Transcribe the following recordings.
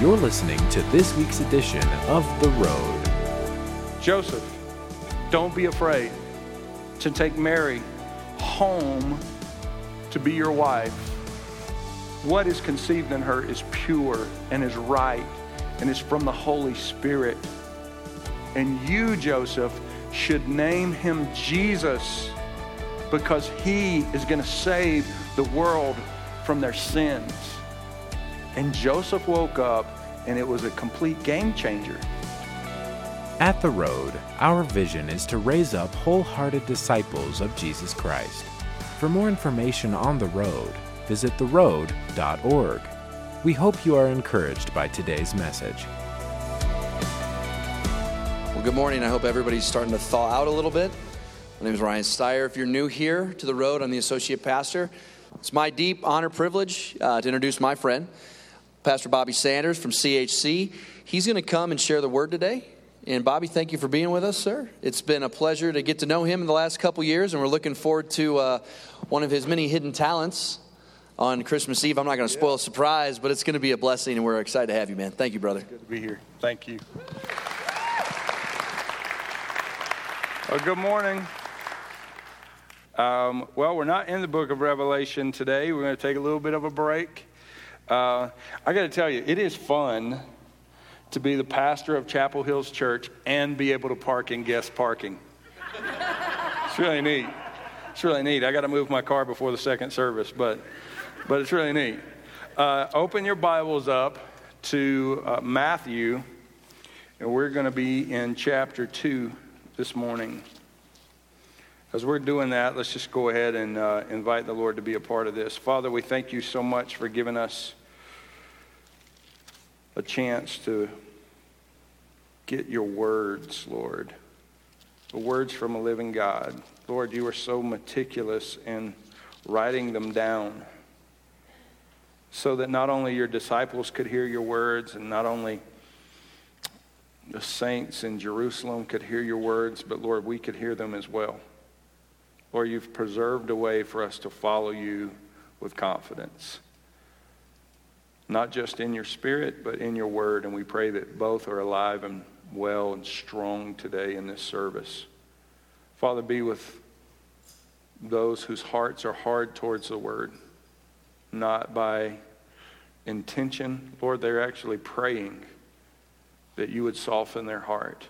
You're listening to this week's edition of The Road. Joseph, don't be afraid to take Mary home to be your wife. What is conceived in her is pure and is right and is from the Holy Spirit. And you, Joseph, should name him Jesus because he is going to save the world from their sins. And Joseph woke up and it was a complete game changer. At The Road, our vision is to raise up wholehearted disciples of Jesus Christ. For more information on The Road, visit theroad.org. We hope you are encouraged by today's message. Well, good morning. I hope everybody's starting to thaw out a little bit. My name is Ryan Steyer. If you're new here to the road, I'm the associate pastor. It's my deep honor privilege uh, to introduce my friend, Pastor Bobby Sanders from CHC. He's going to come and share the word today. And Bobby, thank you for being with us, sir. It's been a pleasure to get to know him in the last couple years, and we're looking forward to uh, one of his many hidden talents on Christmas Eve. I'm not going to spoil a surprise, but it's going to be a blessing, and we're excited to have you, man. Thank you, brother. Good to be here. Thank you. Well, good morning. Um, well, we're not in the book of Revelation today. We're going to take a little bit of a break. Uh, I got to tell you, it is fun to be the pastor of Chapel Hills Church and be able to park in guest parking. it's really neat. It's really neat. I got to move my car before the second service, but but it's really neat. Uh, open your Bibles up to uh, Matthew, and we're going to be in chapter two this morning. As we're doing that, let's just go ahead and uh, invite the Lord to be a part of this. Father, we thank you so much for giving us a chance to get your words, Lord. The words from a living God. Lord, you are so meticulous in writing them down so that not only your disciples could hear your words and not only the saints in Jerusalem could hear your words, but Lord, we could hear them as well. Lord, you've preserved a way for us to follow you with confidence. Not just in your spirit, but in your word. And we pray that both are alive and well and strong today in this service. Father, be with those whose hearts are hard towards the word, not by intention. Lord, they're actually praying that you would soften their heart.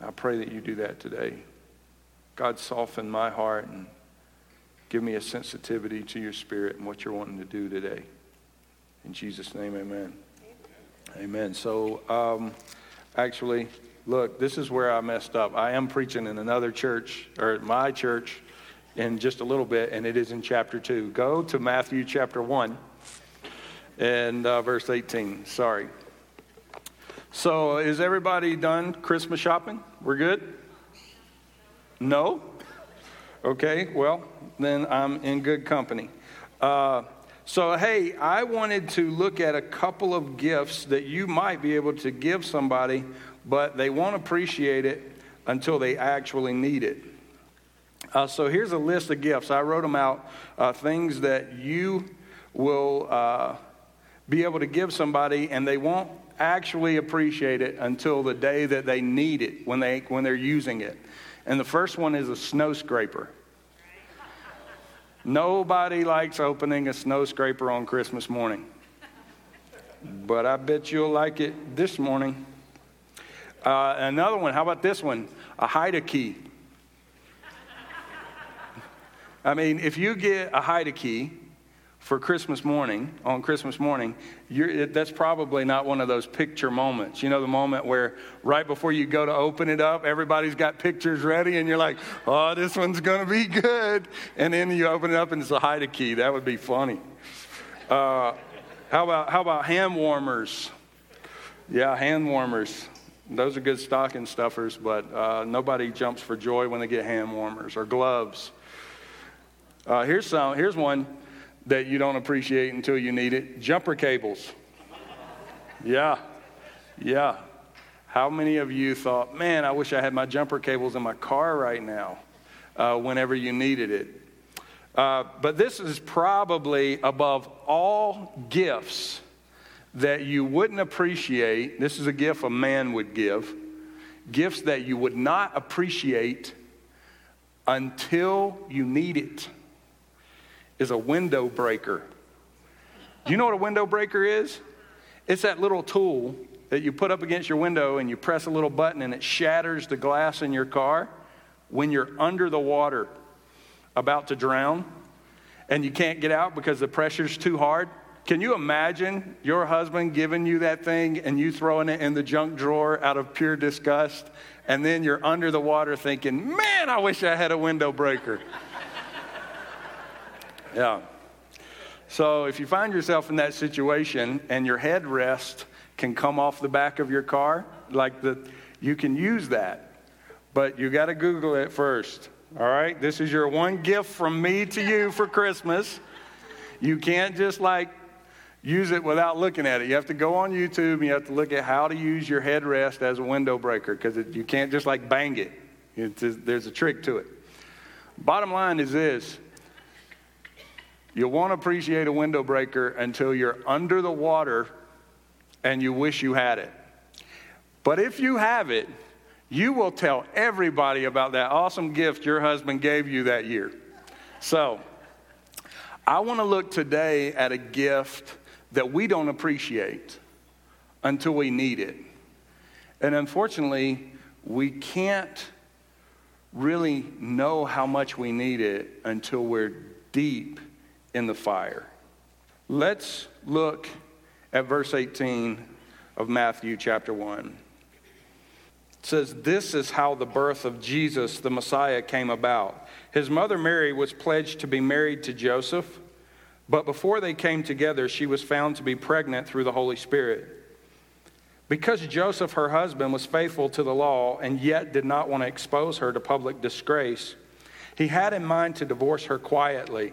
I pray that you do that today. God, soften my heart and give me a sensitivity to your spirit and what you're wanting to do today. In Jesus' name, amen. Amen. amen. So, um, actually, look, this is where I messed up. I am preaching in another church, or my church, in just a little bit, and it is in chapter 2. Go to Matthew chapter 1 and uh, verse 18. Sorry. So, is everybody done Christmas shopping? We're good? No? Okay, well, then I'm in good company. Uh, so, hey, I wanted to look at a couple of gifts that you might be able to give somebody, but they won't appreciate it until they actually need it. Uh, so, here's a list of gifts. I wrote them out, uh, things that you will uh, be able to give somebody, and they won't actually appreciate it until the day that they need it when, they, when they're using it. And the first one is a snow scraper. Nobody likes opening a snow scraper on Christmas morning. But I bet you'll like it this morning. Uh, another one, how about this one? A hide key. I mean, if you get a hide key, for Christmas morning, on Christmas morning, that's probably not one of those picture moments. You know, the moment where right before you go to open it up, everybody's got pictures ready, and you're like, oh, this one's going to be good. And then you open it up, and it's a hide key. That would be funny. Uh, how, about, how about hand warmers? Yeah, hand warmers. Those are good stocking stuffers, but uh, nobody jumps for joy when they get hand warmers or gloves. Uh, here's some. Here's one that you don't appreciate until you need it jumper cables. Yeah, yeah. How many of you thought, man, I wish I had my jumper cables in my car right now uh, whenever you needed it? Uh, but this is probably above all gifts that you wouldn't appreciate. This is a gift a man would give. Gifts that you would not appreciate until you need it is a window breaker. Do you know what a window breaker is? It's that little tool that you put up against your window and you press a little button and it shatters the glass in your car when you're under the water about to drown and you can't get out because the pressure's too hard. Can you imagine your husband giving you that thing and you throwing it in the junk drawer out of pure disgust? And then you're under the water thinking, man, I wish I had a window breaker. Yeah. So if you find yourself in that situation and your headrest can come off the back of your car, like the, you can use that. But you got to Google it first. All right? This is your one gift from me to you for Christmas. You can't just like use it without looking at it. You have to go on YouTube and you have to look at how to use your headrest as a window breaker because you can't just like bang it. It's, there's a trick to it. Bottom line is this you won't appreciate a window breaker until you're under the water and you wish you had it. But if you have it, you will tell everybody about that awesome gift your husband gave you that year. So, I want to look today at a gift that we don't appreciate until we need it. And unfortunately, we can't really know how much we need it until we're deep in the fire. Let's look at verse 18 of Matthew chapter 1 says, This is how the birth of Jesus, the Messiah, came about. His mother Mary was pledged to be married to Joseph, but before they came together, she was found to be pregnant through the Holy Spirit. Because Joseph, her husband, was faithful to the law and yet did not want to expose her to public disgrace, he had in mind to divorce her quietly.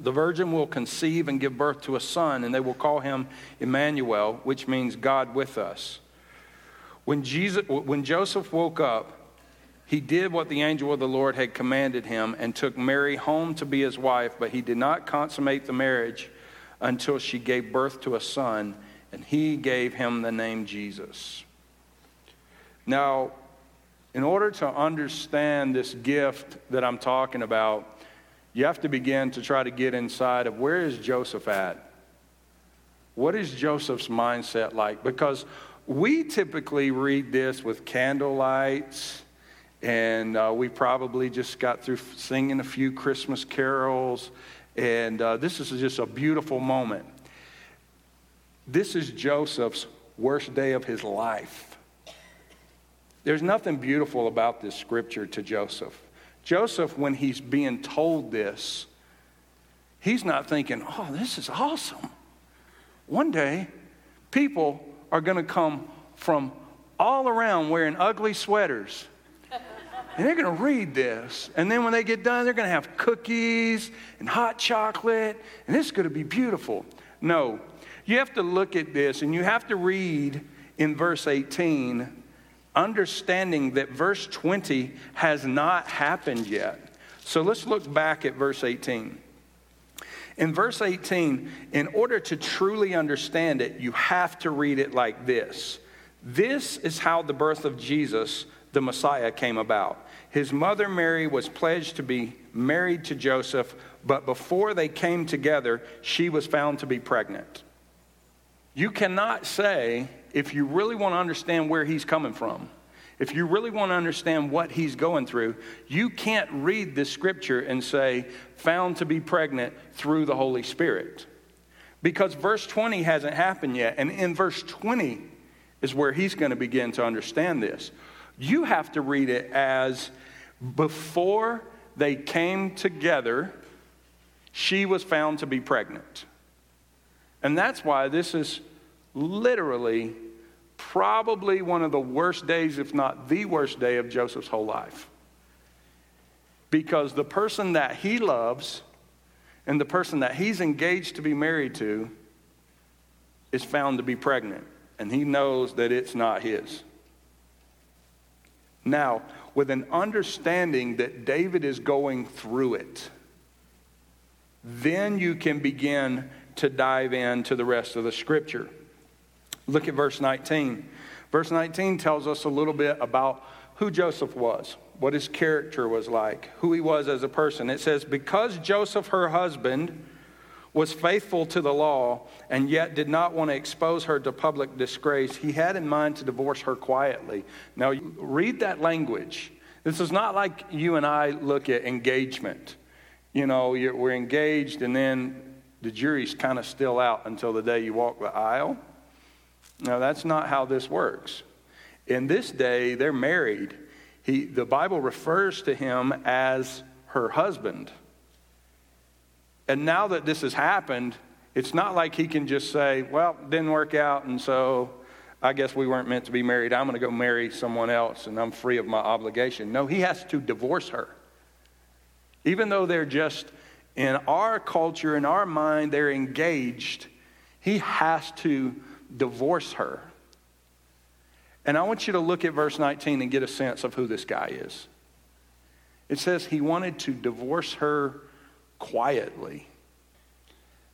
The virgin will conceive and give birth to a son, and they will call him Emmanuel, which means God with us. When, Jesus, when Joseph woke up, he did what the angel of the Lord had commanded him and took Mary home to be his wife, but he did not consummate the marriage until she gave birth to a son, and he gave him the name Jesus. Now, in order to understand this gift that I'm talking about, you have to begin to try to get inside of where is Joseph at? What is Joseph's mindset like? Because we typically read this with candle lights, and uh, we probably just got through singing a few Christmas carols, and uh, this is just a beautiful moment. This is Joseph's worst day of his life. There's nothing beautiful about this scripture to Joseph. Joseph, when he's being told this, he's not thinking, oh, this is awesome. One day, people are going to come from all around wearing ugly sweaters. And they're going to read this. And then when they get done, they're going to have cookies and hot chocolate. And is going to be beautiful. No, you have to look at this and you have to read in verse 18, understanding that verse 20 has not happened yet. So let's look back at verse 18. In verse 18, in order to truly understand it, you have to read it like this This is how the birth of Jesus, the Messiah, came about. His mother Mary was pledged to be married to Joseph, but before they came together, she was found to be pregnant. You cannot say, if you really want to understand where he's coming from, if you really want to understand what he's going through, you can't read this scripture and say, found to be pregnant through the Holy Spirit. Because verse 20 hasn't happened yet. And in verse 20 is where he's going to begin to understand this. You have to read it as before they came together, she was found to be pregnant. And that's why this is literally probably one of the worst days, if not the worst day of Joseph's whole life. Because the person that he loves and the person that he's engaged to be married to is found to be pregnant, and he knows that it's not his. Now, with an understanding that David is going through it, then you can begin to dive into the rest of the scripture. Look at verse 19. Verse 19 tells us a little bit about who Joseph was, what his character was like, who he was as a person. It says, Because Joseph, her husband, was faithful to the law and yet did not want to expose her to public disgrace, he had in mind to divorce her quietly. Now, read that language. This is not like you and I look at engagement. You know, we're engaged and then the jury's kind of still out until the day you walk the aisle. No, that's not how this works. In this day, they're married. He, the Bible refers to him as her husband. And now that this has happened, it's not like he can just say, well, didn't work out, and so I guess we weren't meant to be married. I'm going to go marry someone else, and I'm free of my obligation. No, he has to divorce her. Even though they're just in our culture, in our mind, they're engaged, he has to divorce her. And I want you to look at verse 19 and get a sense of who this guy is. It says he wanted to divorce her quietly.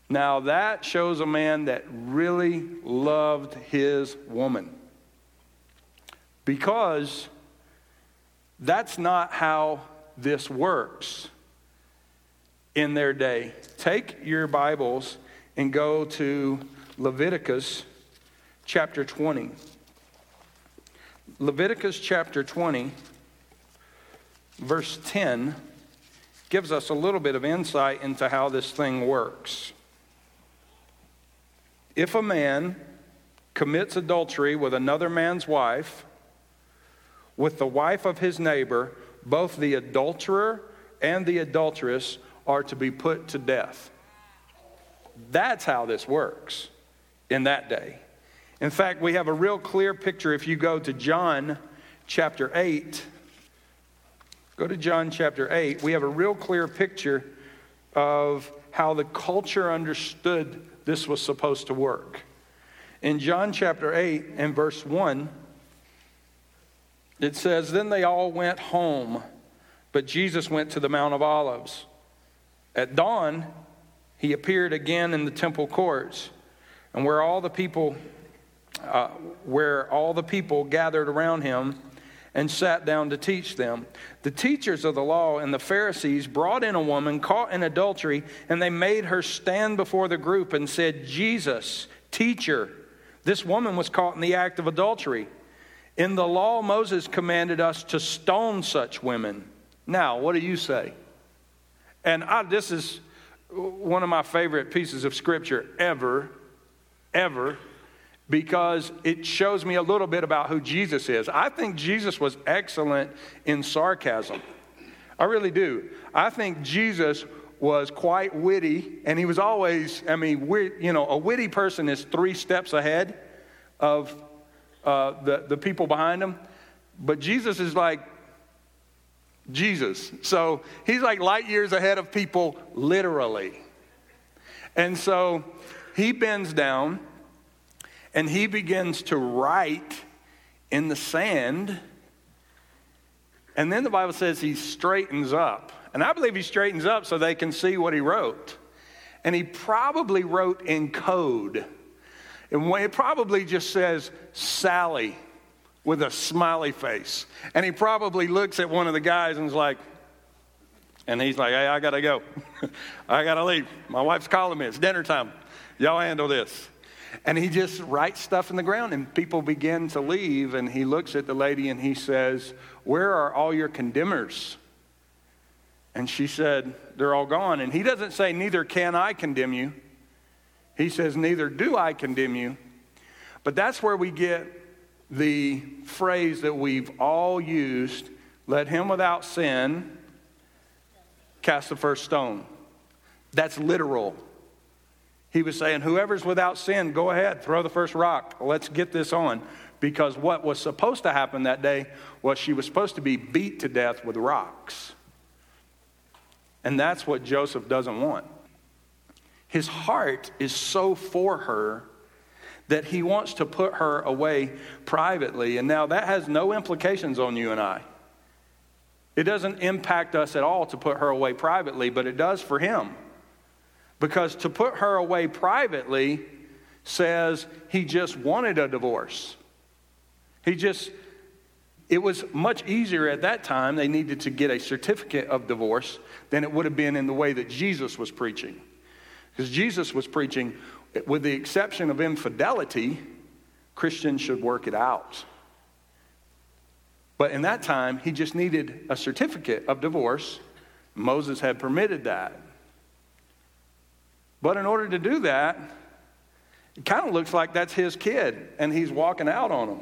Now, that shows a man that really loved his woman. Because that's not how this works in their day. Take your Bibles and go to Leviticus chapter 20. Leviticus chapter 20, verse 10 gives us a little bit of insight into how this thing works. If a man commits adultery with another man's wife, with the wife of his neighbor, both the adulterer and the adulteress are to be put to death. That's how this works in that day. In fact, we have a real clear picture if you go to John chapter 8 Go to John chapter 8. We have a real clear picture of how the culture understood this was supposed to work. In John chapter 8 and verse 1, it says, Then they all went home, but Jesus went to the Mount of Olives. At dawn, he appeared again in the temple courts, and where all the people, uh, where all the people gathered around him, and sat down to teach them. The teachers of the law and the Pharisees brought in a woman caught in adultery, and they made her stand before the group and said, Jesus, teacher, this woman was caught in the act of adultery. In the law, Moses commanded us to stone such women. Now, what do you say? And I, this is one of my favorite pieces of scripture ever, ever because it shows me a little bit about who Jesus is. I think Jesus was excellent in sarcasm. I really do. I think Jesus was quite witty, and he was always, I mean, you know, a witty person is three steps ahead of uh, the, the people behind him. But Jesus is like Jesus. So he's like light years ahead of people, literally. And so he bends down and he begins to write in the sand. And then the Bible says he straightens up. And I believe he straightens up so they can see what he wrote. And he probably wrote in code. And it probably just says Sally with a smiley face. And he probably looks at one of the guys and is like, and he's like, hey, I gotta go. I gotta leave. My wife's calling me. It's dinner time. Y'all handle this. And he just writes stuff in the ground, and people begin to leave. And he looks at the lady and he says, Where are all your condemners? And she said, They're all gone. And he doesn't say, Neither can I condemn you. He says, Neither do I condemn you. But that's where we get the phrase that we've all used let him without sin cast the first stone. That's literal. He was saying, Whoever's without sin, go ahead, throw the first rock. Let's get this on. because what was supposed to happen that day was she was supposed to be beat to death with rocks. And that's what Joseph doesn't want. His heart is so for her that he wants to put her away privately. And now that has no implications on you and I. It doesn't impact us at all to put her away privately, but it does for him. Because to put her away privately says he just wanted a divorce. He just, it was much easier at that time, they needed to get a certificate of divorce than it would have been in the way that Jesus was preaching. Because Jesus was preaching, with the exception of infidelity, Christians should work it out. But in that time, he just needed a certificate of divorce. Moses had permitted that. But in order to do that, it kind of looks like that's his kid and he's walking out on him.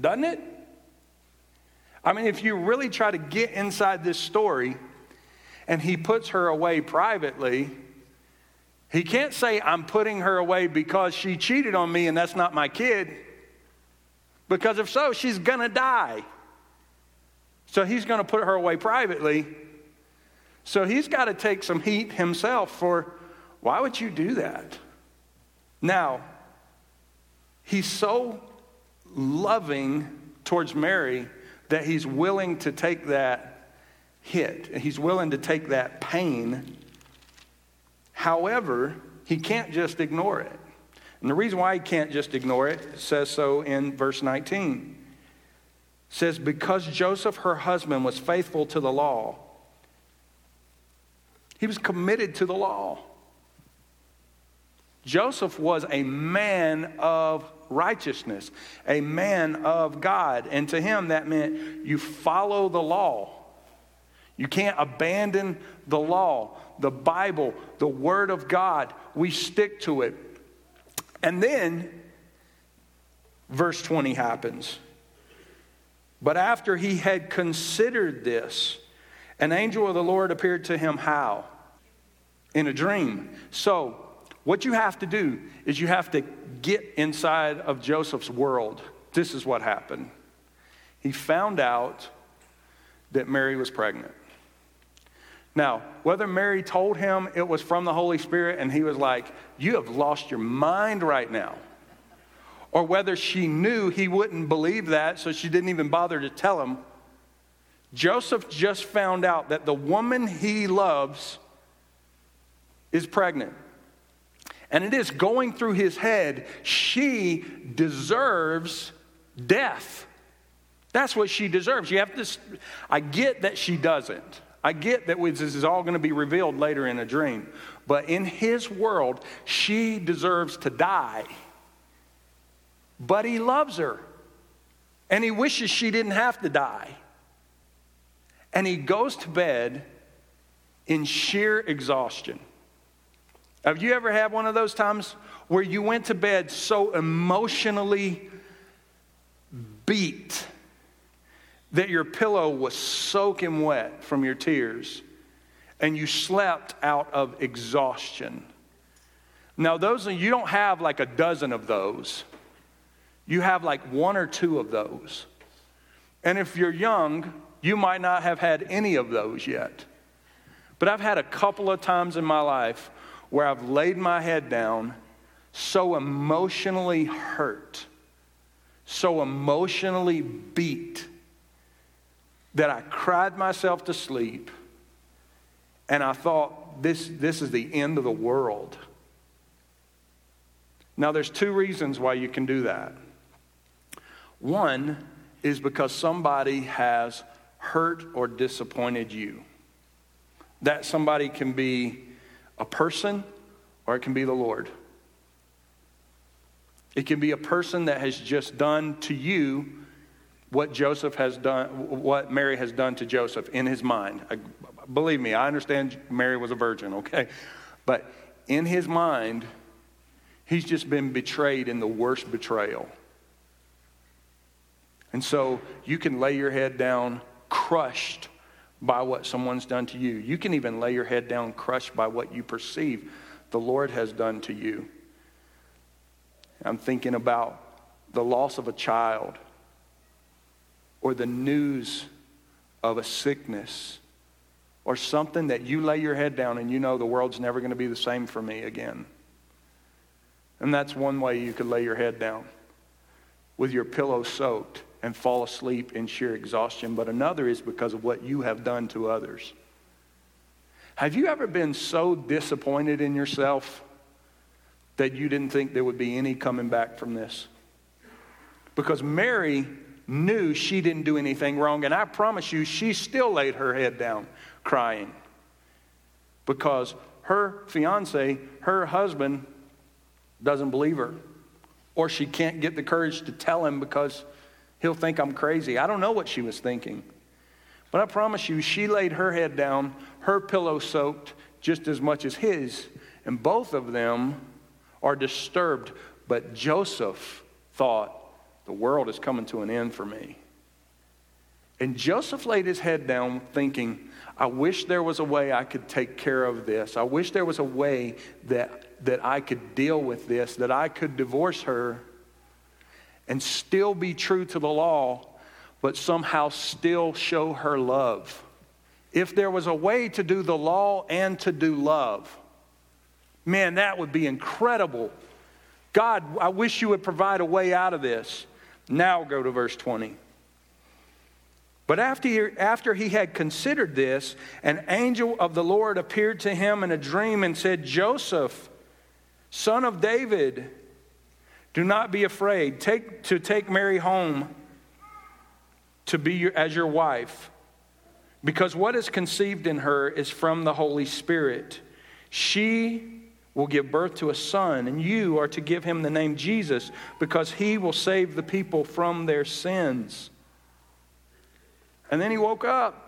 Doesn't it? I mean, if you really try to get inside this story and he puts her away privately, he can't say, I'm putting her away because she cheated on me and that's not my kid. Because if so, she's going to die. So he's going to put her away privately. So he's got to take some heat himself for why would you do that? Now, he's so loving towards Mary that he's willing to take that hit. He's willing to take that pain. However, he can't just ignore it. And the reason why he can't just ignore it says so in verse 19. It says, Because Joseph, her husband, was faithful to the law, he was committed to the law. Joseph was a man of righteousness, a man of God. And to him, that meant you follow the law. You can't abandon the law, the Bible, the Word of God. We stick to it. And then, verse 20 happens. But after he had considered this, an angel of the Lord appeared to him how? In a dream. So, what you have to do is you have to get inside of Joseph's world. This is what happened. He found out that Mary was pregnant. Now, whether Mary told him it was from the Holy Spirit and he was like, You have lost your mind right now, or whether she knew he wouldn't believe that, so she didn't even bother to tell him, Joseph just found out that the woman he loves is pregnant. And it is going through his head, she deserves death. That's what she deserves. You have to, I get that she doesn't. I get that this is all going to be revealed later in a dream. But in his world, she deserves to die. But he loves her. And he wishes she didn't have to die. And he goes to bed in sheer exhaustion. Have you ever had one of those times where you went to bed so emotionally beat that your pillow was soaking wet from your tears and you slept out of exhaustion? Now, those you don't have like a dozen of those. You have like one or two of those. And if you're young, you might not have had any of those yet. But I've had a couple of times in my life where I've laid my head down, so emotionally hurt, so emotionally beat, that I cried myself to sleep and I thought, this, this is the end of the world. Now, there's two reasons why you can do that. One is because somebody has hurt or disappointed you. That somebody can be a person or it can be the Lord. It can be a person that has just done to you what Joseph has done, what Mary has done to Joseph in his mind. I, believe me, I understand Mary was a virgin, okay? But in his mind, he's just been betrayed in the worst betrayal. And so you can lay your head down crushed by what someone's done to you. You can even lay your head down crushed by what you perceive the Lord has done to you. I'm thinking about the loss of a child or the news of a sickness or something that you lay your head down and you know the world's never going to be the same for me again. And that's one way you could lay your head down with your pillow soaked and fall asleep in sheer exhaustion. But another is because of what you have done to others. Have you ever been so disappointed in yourself that you didn't think there would be any coming back from this? Because Mary knew she didn't do anything wrong, and I promise you, she still laid her head down crying because her fiance, her husband, doesn't believe her. Or she can't get the courage to tell him because he'll think I'm crazy. I don't know what she was thinking. But I promise you, she laid her head down, her pillow soaked just as much as his, and both of them are disturbed. But Joseph thought, the world is coming to an end for me. And Joseph laid his head down thinking, I wish there was a way I could take care of this. I wish there was a way that, that I could deal with this, that I could divorce her and still be true to the law, but somehow still show her love. If there was a way to do the law and to do love, man, that would be incredible. God, I wish you would provide a way out of this. Now go to verse 20. But after he, after he had considered this, an angel of the Lord appeared to him in a dream and said, Joseph, son of David, do not be afraid take, to take Mary home to be your, as your wife, because what is conceived in her is from the Holy Spirit. She will give birth to a son, and you are to give him the name Jesus, because he will save the people from their sins. And then he woke up.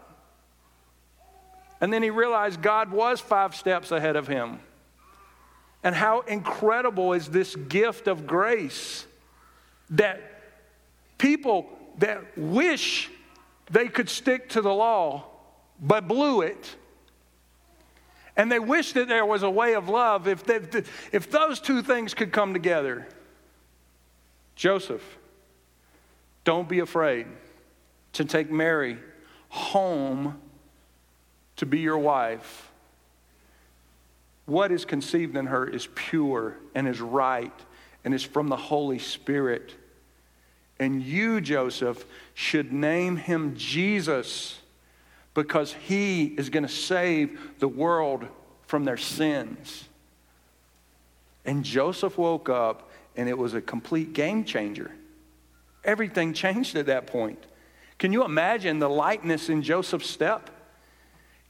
And then he realized God was five steps ahead of him. And how incredible is this gift of grace that people that wish they could stick to the law but blew it. And they wish that there was a way of love if, they, if those two things could come together. Joseph, don't be afraid to take Mary home to be your wife, what is conceived in her is pure and is right and is from the Holy Spirit. And you, Joseph, should name him Jesus because he is going to save the world from their sins. And Joseph woke up and it was a complete game changer. Everything changed at that point. Can you imagine the lightness in Joseph's step?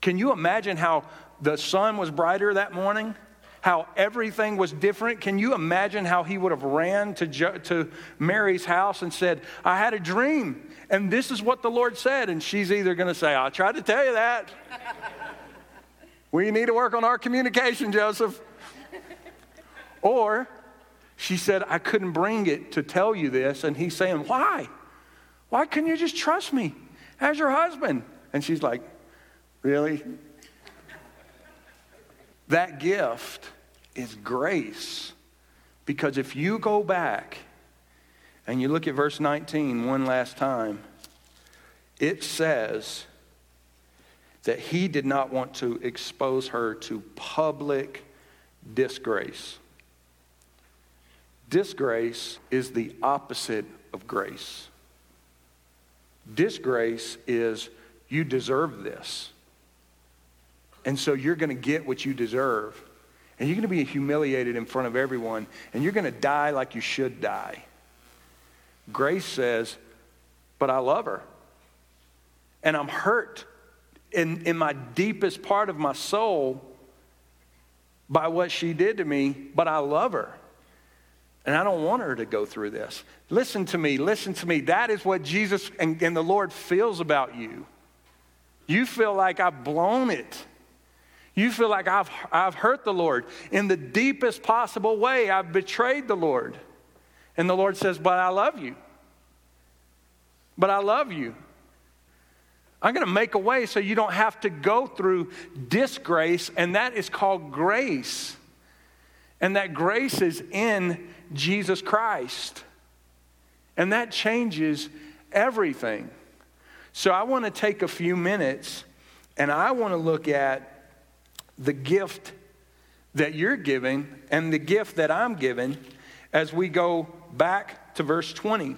Can you imagine how the sun was brighter that morning? How everything was different? Can you imagine how he would have ran to, jo- to Mary's house and said, I had a dream, and this is what the Lord said? And she's either going to say, I tried to tell you that. we need to work on our communication, Joseph. Or she said, I couldn't bring it to tell you this. And he's saying, Why? Why couldn't you just trust me as your husband? And she's like, Really? That gift is grace. Because if you go back and you look at verse 19 one last time, it says that he did not want to expose her to public disgrace. Disgrace is the opposite of grace. Disgrace is you deserve this. And so you're going to get what you deserve. And you're going to be humiliated in front of everyone. And you're going to die like you should die. Grace says, but I love her. And I'm hurt in, in my deepest part of my soul by what she did to me, but I love her. And I don't want her to go through this. Listen to me, listen to me. That is what Jesus and, and the Lord feels about you. You feel like I've blown it. You feel like I've, I've hurt the Lord in the deepest possible way. I've betrayed the Lord. And the Lord says, But I love you. But I love you. I'm going to make a way so you don't have to go through disgrace, and that is called grace. And that grace is in Jesus Christ. And that changes everything. So I want to take a few minutes and I want to look at the gift that you're giving and the gift that I'm giving as we go back to verse 20.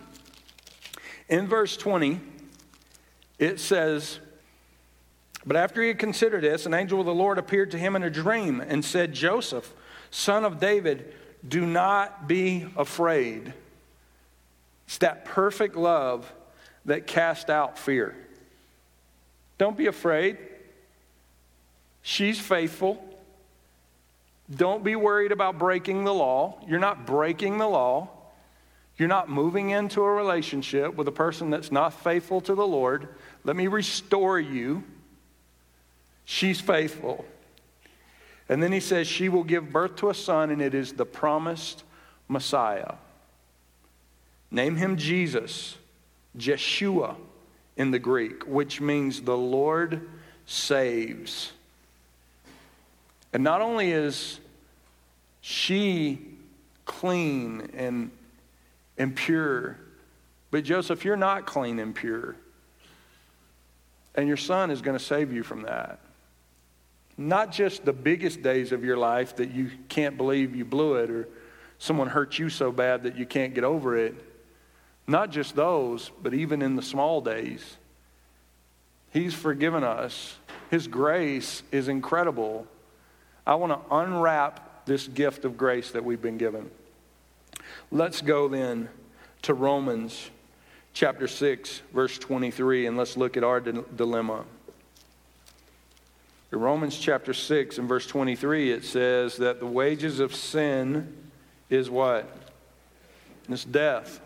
In verse 20, it says, But after he had considered this, an angel of the Lord appeared to him in a dream and said, Joseph, son of David, do not be afraid. It's that perfect love that casts out fear. Don't be afraid. She's faithful. Don't be worried about breaking the law. You're not breaking the law. You're not moving into a relationship with a person that's not faithful to the Lord. Let me restore you. She's faithful. And then he says, She will give birth to a son, and it is the promised Messiah. Name him Jesus, Jeshua in the Greek, which means the Lord saves. And not only is she clean and, and pure, but Joseph, you're not clean and pure. And your son is going to save you from that. Not just the biggest days of your life that you can't believe you blew it or someone hurt you so bad that you can't get over it. Not just those, but even in the small days. He's forgiven us. His grace is incredible. I want to unwrap this gift of grace that we've been given. Let's go then to Romans chapter 6, verse 23, and let's look at our di- dilemma. In Romans chapter 6 and verse 23, it says that the wages of sin is what? It's death.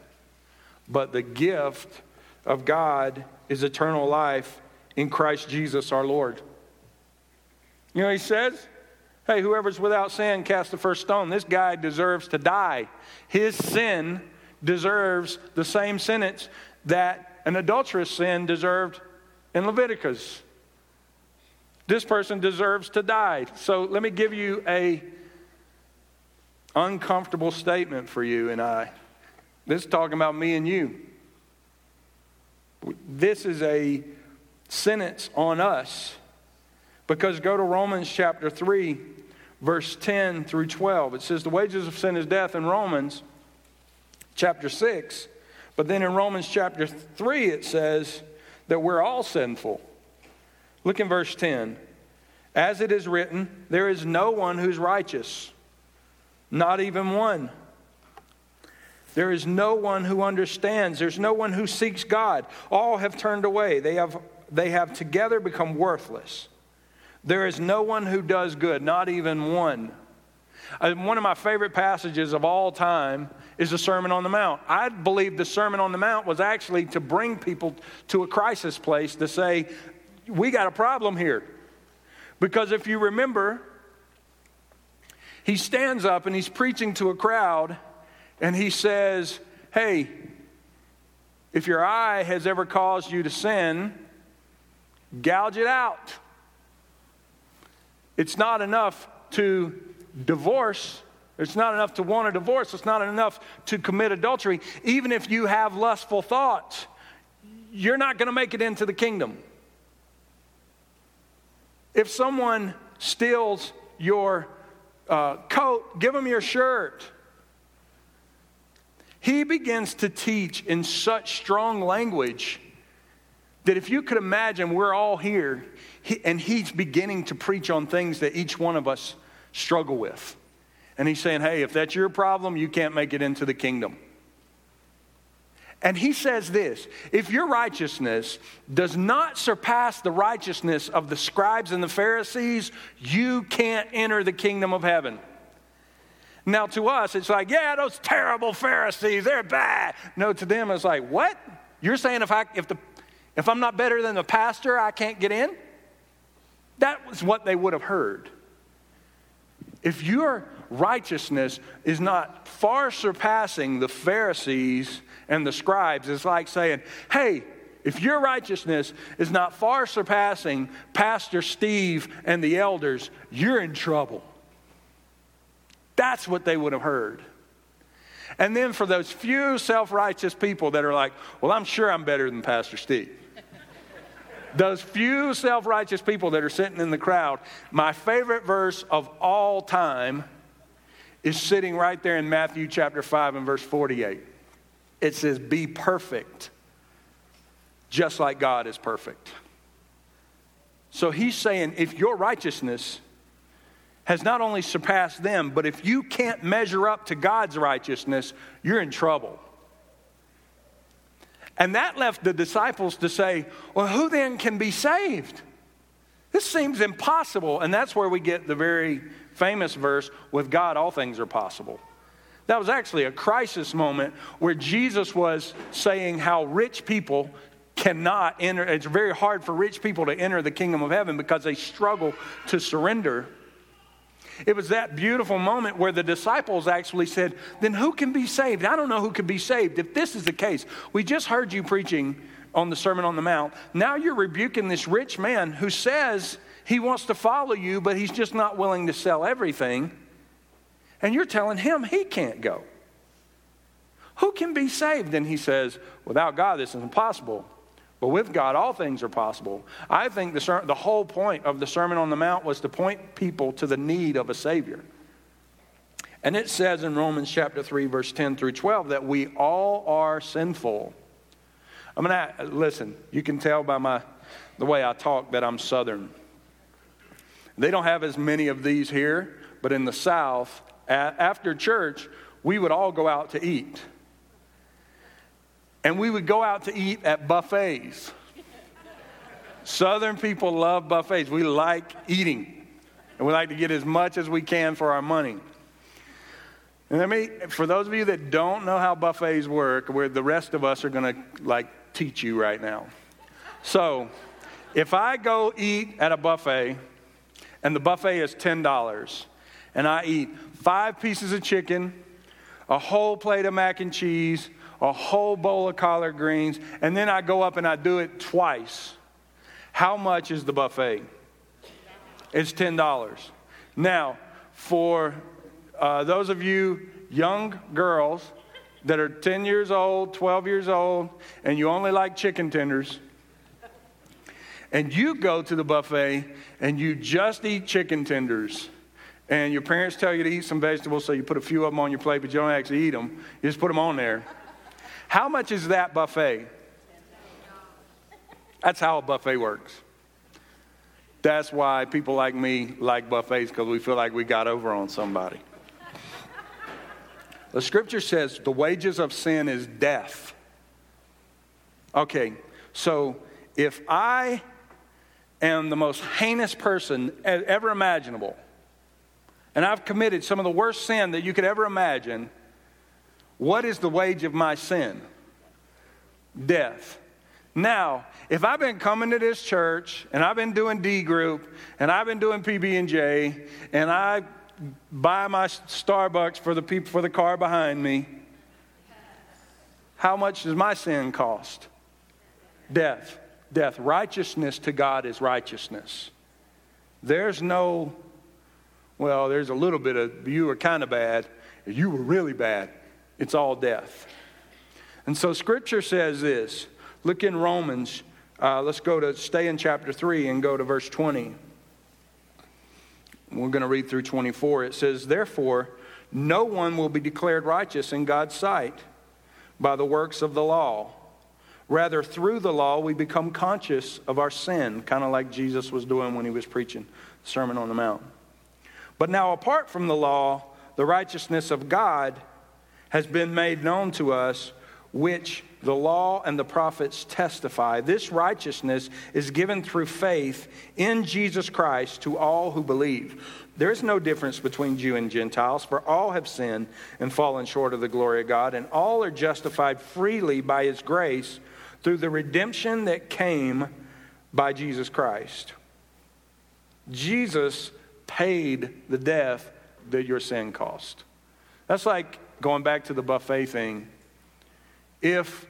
But the gift of God is eternal life in Christ Jesus our Lord. You know he says? Hey, whoever's without sin, cast the first stone. This guy deserves to die. His sin deserves the same sentence that an adulterous sin deserved in Leviticus. This person deserves to die. So let me give you a uncomfortable statement for you and I. This is talking about me and you. This is a sentence on us. Because go to Romans chapter 3 verse 10 through 12. It says, The wages of sin is death in Romans chapter 6. But then in Romans chapter 3, it says that we're all sinful. Look in verse 10. As it is written, there is no one who's righteous, not even one. There is no one who understands. There's no one who seeks God. All have turned away. They have, they have together become worthless. There is no one who does good, not even one. Uh, one of my favorite passages of all time is the Sermon on the Mount. I believe the Sermon on the Mount was actually to bring people to a crisis place to say, we got a problem here. Because if you remember, he stands up and he's preaching to a crowd and he says, Hey, if your eye has ever caused you to sin, gouge it out. It's not enough to divorce. It's not enough to want a divorce. It's not enough to commit adultery. Even if you have lustful thoughts, you're not going to make it into the kingdom. If someone steals your uh, coat, give them your shirt. He begins to teach in such strong language that if you could imagine, we're all here and he's beginning to preach on things that each one of us struggle with. And he's saying, hey, if that's your problem, you can't make it into the kingdom. And he says this if your righteousness does not surpass the righteousness of the scribes and the Pharisees, you can't enter the kingdom of heaven. Now, to us, it's like, yeah, those terrible Pharisees, they're bad. No, to them, it's like, what? You're saying if, I, if, the, if I'm not better than the pastor, I can't get in? That was what they would have heard. If your righteousness is not far surpassing the Pharisees and the scribes, it's like saying, hey, if your righteousness is not far surpassing Pastor Steve and the elders, you're in trouble. That's what they would have heard. And then for those few self righteous people that are like, well, I'm sure I'm better than Pastor Steve. Those few self righteous people that are sitting in the crowd, my favorite verse of all time is sitting right there in Matthew chapter 5 and verse 48. It says, Be perfect, just like God is perfect. So he's saying, if your righteousness has not only surpassed them, but if you can't measure up to God's righteousness, you're in trouble. And that left the disciples to say, well, who then can be saved? This seems impossible. And that's where we get the very famous verse with God, all things are possible. That was actually a crisis moment where Jesus was saying how rich people cannot enter. It's very hard for rich people to enter the kingdom of heaven because they struggle to surrender. It was that beautiful moment where the disciples actually said, Then who can be saved? I don't know who can be saved. If this is the case, we just heard you preaching on the Sermon on the Mount. Now you're rebuking this rich man who says he wants to follow you, but he's just not willing to sell everything. And you're telling him he can't go. Who can be saved? And he says, Without God, this is impossible. But with God, all things are possible. I think the, ser- the whole point of the Sermon on the Mount was to point people to the need of a Savior. And it says in Romans chapter 3, verse 10 through 12, that we all are sinful. I'm going to listen, you can tell by my, the way I talk that I'm Southern. They don't have as many of these here, but in the South, after church, we would all go out to eat and we would go out to eat at buffets. Southern people love buffets. We like eating, and we like to get as much as we can for our money. And let me, for those of you that don't know how buffets work, where the rest of us are going to like teach you right now. So, if I go eat at a buffet, and the buffet is ten dollars, and I eat five pieces of chicken, a whole plate of mac and cheese, a whole bowl of collard greens, and then I go up and I do it twice. How much is the buffet? It's $10. Now, for uh, those of you young girls that are 10 years old, 12 years old, and you only like chicken tenders, and you go to the buffet and you just eat chicken tenders, and your parents tell you to eat some vegetables, so you put a few of them on your plate, but you don't actually eat them, you just put them on there. How much is that buffet? That's how a buffet works. That's why people like me like buffets because we feel like we got over on somebody. the scripture says the wages of sin is death. Okay, so if I am the most heinous person ever imaginable, and I've committed some of the worst sin that you could ever imagine, what is the wage of my sin? Death. Now, if I've been coming to this church and I've been doing D group and I've been doing PB and J and I buy my Starbucks for the people for the car behind me, how much does my sin cost? Death. Death. Righteousness to God is righteousness. There's no, well, there's a little bit of you were kind of bad, you were really bad it's all death. And so scripture says this. Look in Romans. Uh, let's go to stay in chapter 3 and go to verse 20. We're going to read through 24. It says, Therefore, no one will be declared righteous in God's sight by the works of the law. Rather, through the law, we become conscious of our sin, kind of like Jesus was doing when he was preaching the Sermon on the Mount. But now, apart from the law, the righteousness of God has been made known to us, which the law and the prophets testify. This righteousness is given through faith in Jesus Christ to all who believe. There is no difference between Jew and Gentiles, for all have sinned and fallen short of the glory of God, and all are justified freely by his grace through the redemption that came by Jesus Christ. Jesus paid the death that your sin cost. That's like going back to the buffet thing, if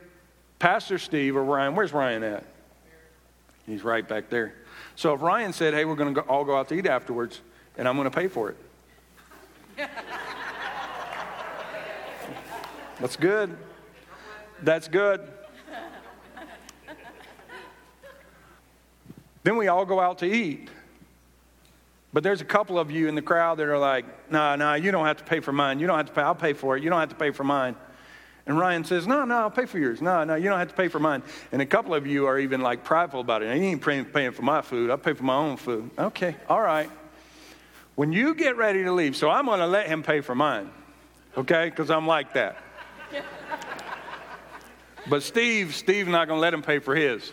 Pastor Steve or Ryan, where's Ryan at? He's right back there. So if Ryan said, hey, we're going to all go out to eat afterwards, and I'm going to pay for it. That's good. That's good. then we all go out to eat. But there's a couple of you in the crowd that are like, no, nah, no, nah, you don't have to pay for mine. You don't have to pay. I'll pay for it. You don't have to pay for mine. And Ryan says, no, no, I'll pay for yours. No, no, you don't have to pay for mine. And a couple of you are even like prideful about it. You ain't paying, paying for my food. I'll pay for my own food. Okay, all right. When you get ready to leave, so I'm going to let him pay for mine, okay? Because I'm like that. but Steve, Steve's not going to let him pay for his.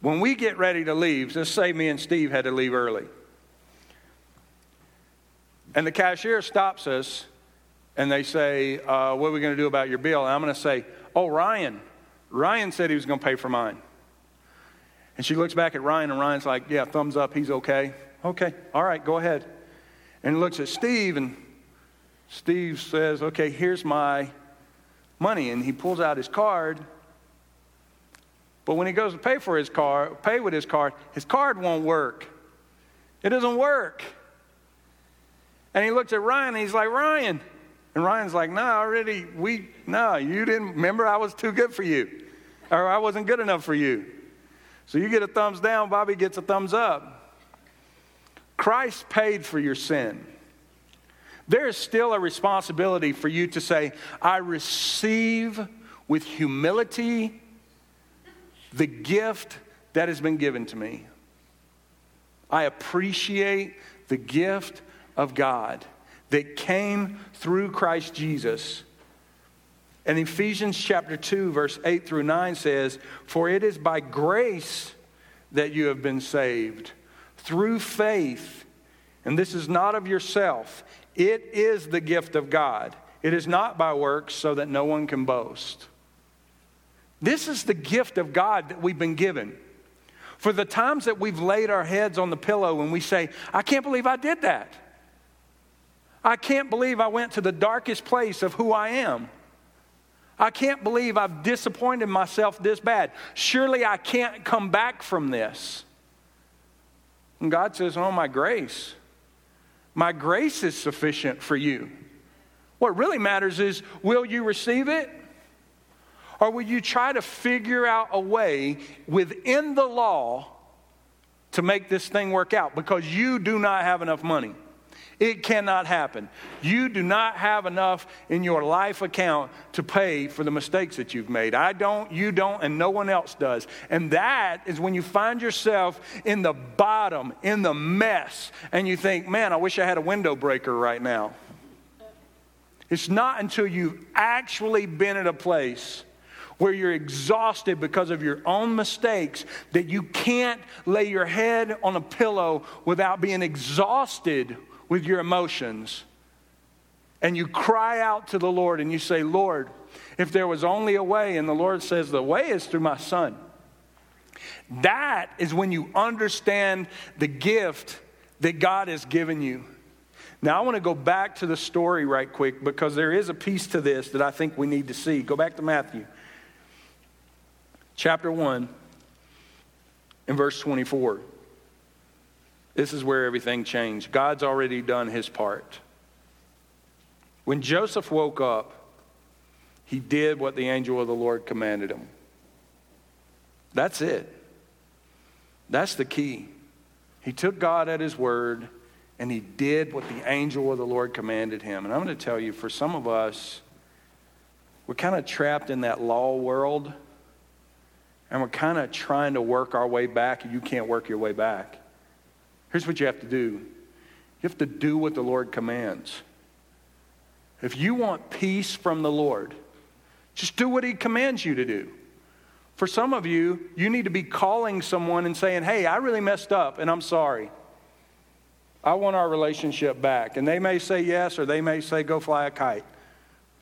When we get ready to leave, let's say me and Steve had to leave early. And the cashier stops us and they say, uh, What are we going to do about your bill? And I'm going to say, Oh, Ryan. Ryan said he was going to pay for mine. And she looks back at Ryan, and Ryan's like, Yeah, thumbs up, he's okay. Okay, all right, go ahead. And looks at Steve, and Steve says, Okay, here's my money. And he pulls out his card. But when he goes to pay for his car, pay with his card, his card won't work. It doesn't work. And he looks at Ryan and he's like, Ryan, and Ryan's like, no, already, we, no, you didn't, remember I was too good for you. Or I wasn't good enough for you. So you get a thumbs down, Bobby gets a thumbs up. Christ paid for your sin. There is still a responsibility for you to say, I receive with humility the gift that has been given to me. I appreciate the gift of God that came through Christ Jesus. And Ephesians chapter 2, verse 8 through 9 says, For it is by grace that you have been saved, through faith. And this is not of yourself, it is the gift of God. It is not by works, so that no one can boast. This is the gift of God that we've been given. For the times that we've laid our heads on the pillow and we say, I can't believe I did that. I can't believe I went to the darkest place of who I am. I can't believe I've disappointed myself this bad. Surely I can't come back from this. And God says, Oh, my grace. My grace is sufficient for you. What really matters is will you receive it? Or will you try to figure out a way within the law to make this thing work out because you do not have enough money? It cannot happen. You do not have enough in your life account to pay for the mistakes that you've made. I don't, you don't, and no one else does. And that is when you find yourself in the bottom, in the mess, and you think, man, I wish I had a window breaker right now. It's not until you've actually been at a place where you're exhausted because of your own mistakes that you can't lay your head on a pillow without being exhausted with your emotions and you cry out to the Lord and you say, Lord, if there was only a way, and the Lord says, the way is through my son. That is when you understand the gift that God has given you. Now, I want to go back to the story right quick because there is a piece to this that I think we need to see. Go back to Matthew chapter 1 and verse 24. This is where everything changed. God's already done his part. When Joseph woke up, he did what the angel of the Lord commanded him. That's it. That's the key. He took God at his word and he did what the angel of the Lord commanded him. And I'm going to tell you, for some of us, we're kind of trapped in that law world and we're kind of trying to work our way back, and you can't work your way back. Here's what you have to do you have to do what the Lord commands. If you want peace from the Lord, just do what He commands you to do. For some of you, you need to be calling someone and saying, Hey, I really messed up and I'm sorry. I want our relationship back. And they may say yes or they may say, Go fly a kite.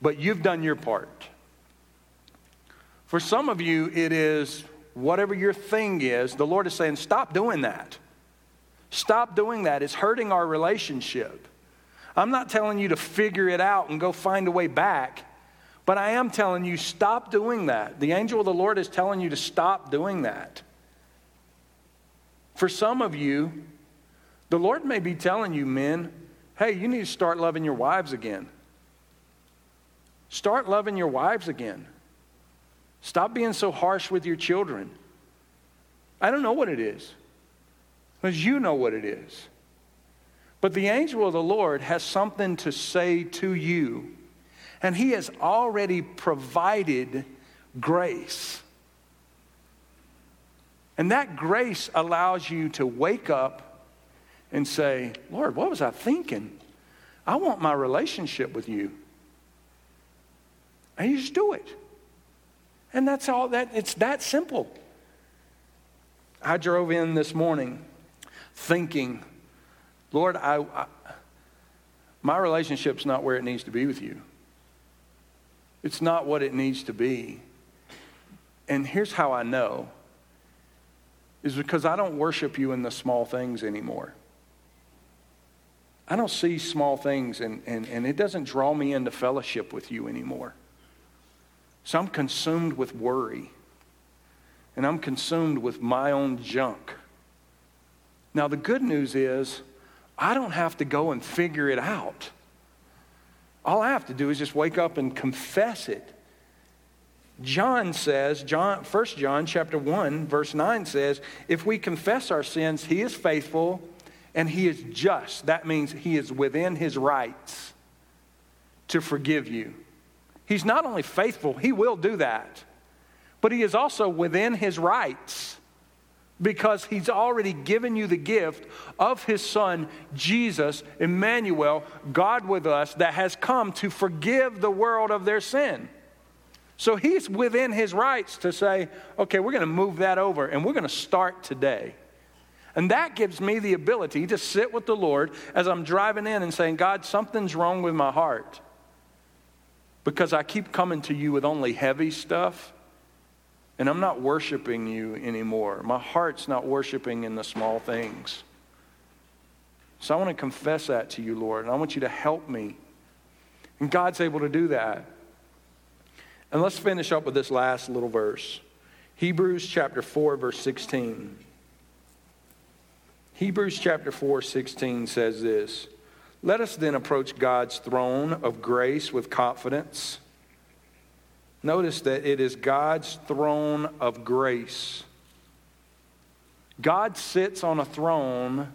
But you've done your part. For some of you, it is whatever your thing is, the Lord is saying, Stop doing that. Stop doing that. It's hurting our relationship. I'm not telling you to figure it out and go find a way back, but I am telling you, stop doing that. The angel of the Lord is telling you to stop doing that. For some of you, the Lord may be telling you, men, hey, you need to start loving your wives again. Start loving your wives again. Stop being so harsh with your children. I don't know what it is, because you know what it is. But the angel of the Lord has something to say to you, and he has already provided grace. And that grace allows you to wake up and say, Lord, what was I thinking? I want my relationship with you. And you just do it. And that's all that, it's that simple. I drove in this morning thinking, Lord, I, I, my relationship's not where it needs to be with you. It's not what it needs to be. And here's how I know is because I don't worship you in the small things anymore. I don't see small things, and, and, and it doesn't draw me into fellowship with you anymore. So I'm consumed with worry, and I'm consumed with my own junk. Now, the good news is, I don't have to go and figure it out. All I have to do is just wake up and confess it. John says, John, 1 John chapter 1, verse 9 says, if we confess our sins, he is faithful and he is just. That means he is within his rights to forgive you. He's not only faithful, he will do that, but he is also within his rights because he's already given you the gift of his son, Jesus, Emmanuel, God with us, that has come to forgive the world of their sin. So he's within his rights to say, okay, we're going to move that over and we're going to start today. And that gives me the ability to sit with the Lord as I'm driving in and saying, God, something's wrong with my heart. Because I keep coming to you with only heavy stuff, and I'm not worshiping you anymore. My heart's not worshiping in the small things. So I want to confess that to you, Lord, and I want you to help me. And God's able to do that. And let's finish up with this last little verse Hebrews chapter 4, verse 16. Hebrews chapter 4, 16 says this Let us then approach God's throne of grace with confidence. Notice that it is God's throne of grace. God sits on a throne,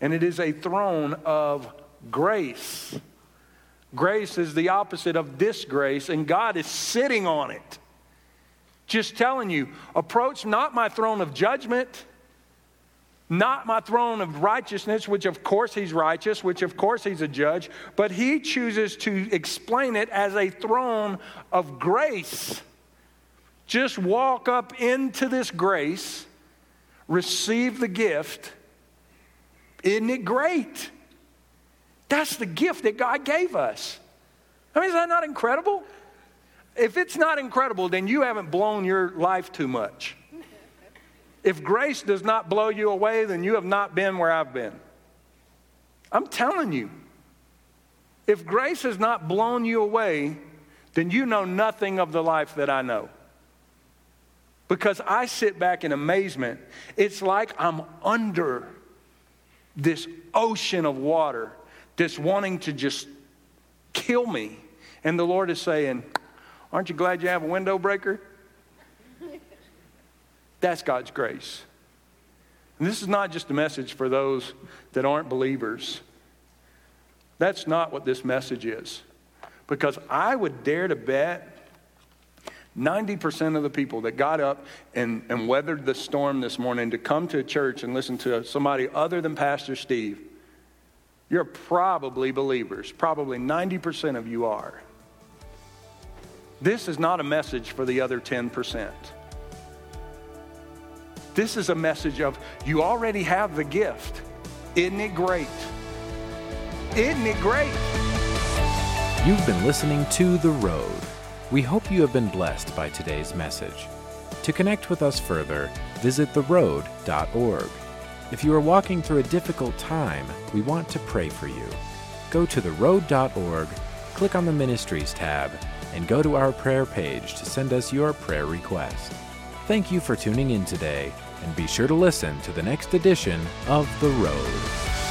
and it is a throne of grace. Grace is the opposite of disgrace, and God is sitting on it. Just telling you, approach not my throne of judgment, not my throne of righteousness, which of course he's righteous, which of course he's a judge, but he chooses to explain it as a throne of grace. Just walk up into this grace, receive the gift. Isn't it great? That's the gift that God gave us. I mean, is that not incredible? If it's not incredible, then you haven't blown your life too much. If grace does not blow you away, then you have not been where I've been. I'm telling you. If grace has not blown you away, then you know nothing of the life that I know. Because I sit back in amazement. It's like I'm under this ocean of water that's wanting to just kill me. And the Lord is saying, Aren't you glad you have a window breaker? That's God's grace. And this is not just a message for those that aren't believers. That's not what this message is. Because I would dare to bet 90% of the people that got up and, and weathered the storm this morning to come to a church and listen to somebody other than Pastor Steve you're probably believers. Probably 90% of you are. This is not a message for the other 10%. This is a message of you already have the gift. Isn't it great? Isn't it great? You've been listening to The Road. We hope you have been blessed by today's message. To connect with us further, visit theroad.org. If you are walking through a difficult time, we want to pray for you. Go to theroad.org, click on the Ministries tab, and go to our prayer page to send us your prayer request. Thank you for tuning in today, and be sure to listen to the next edition of The Road.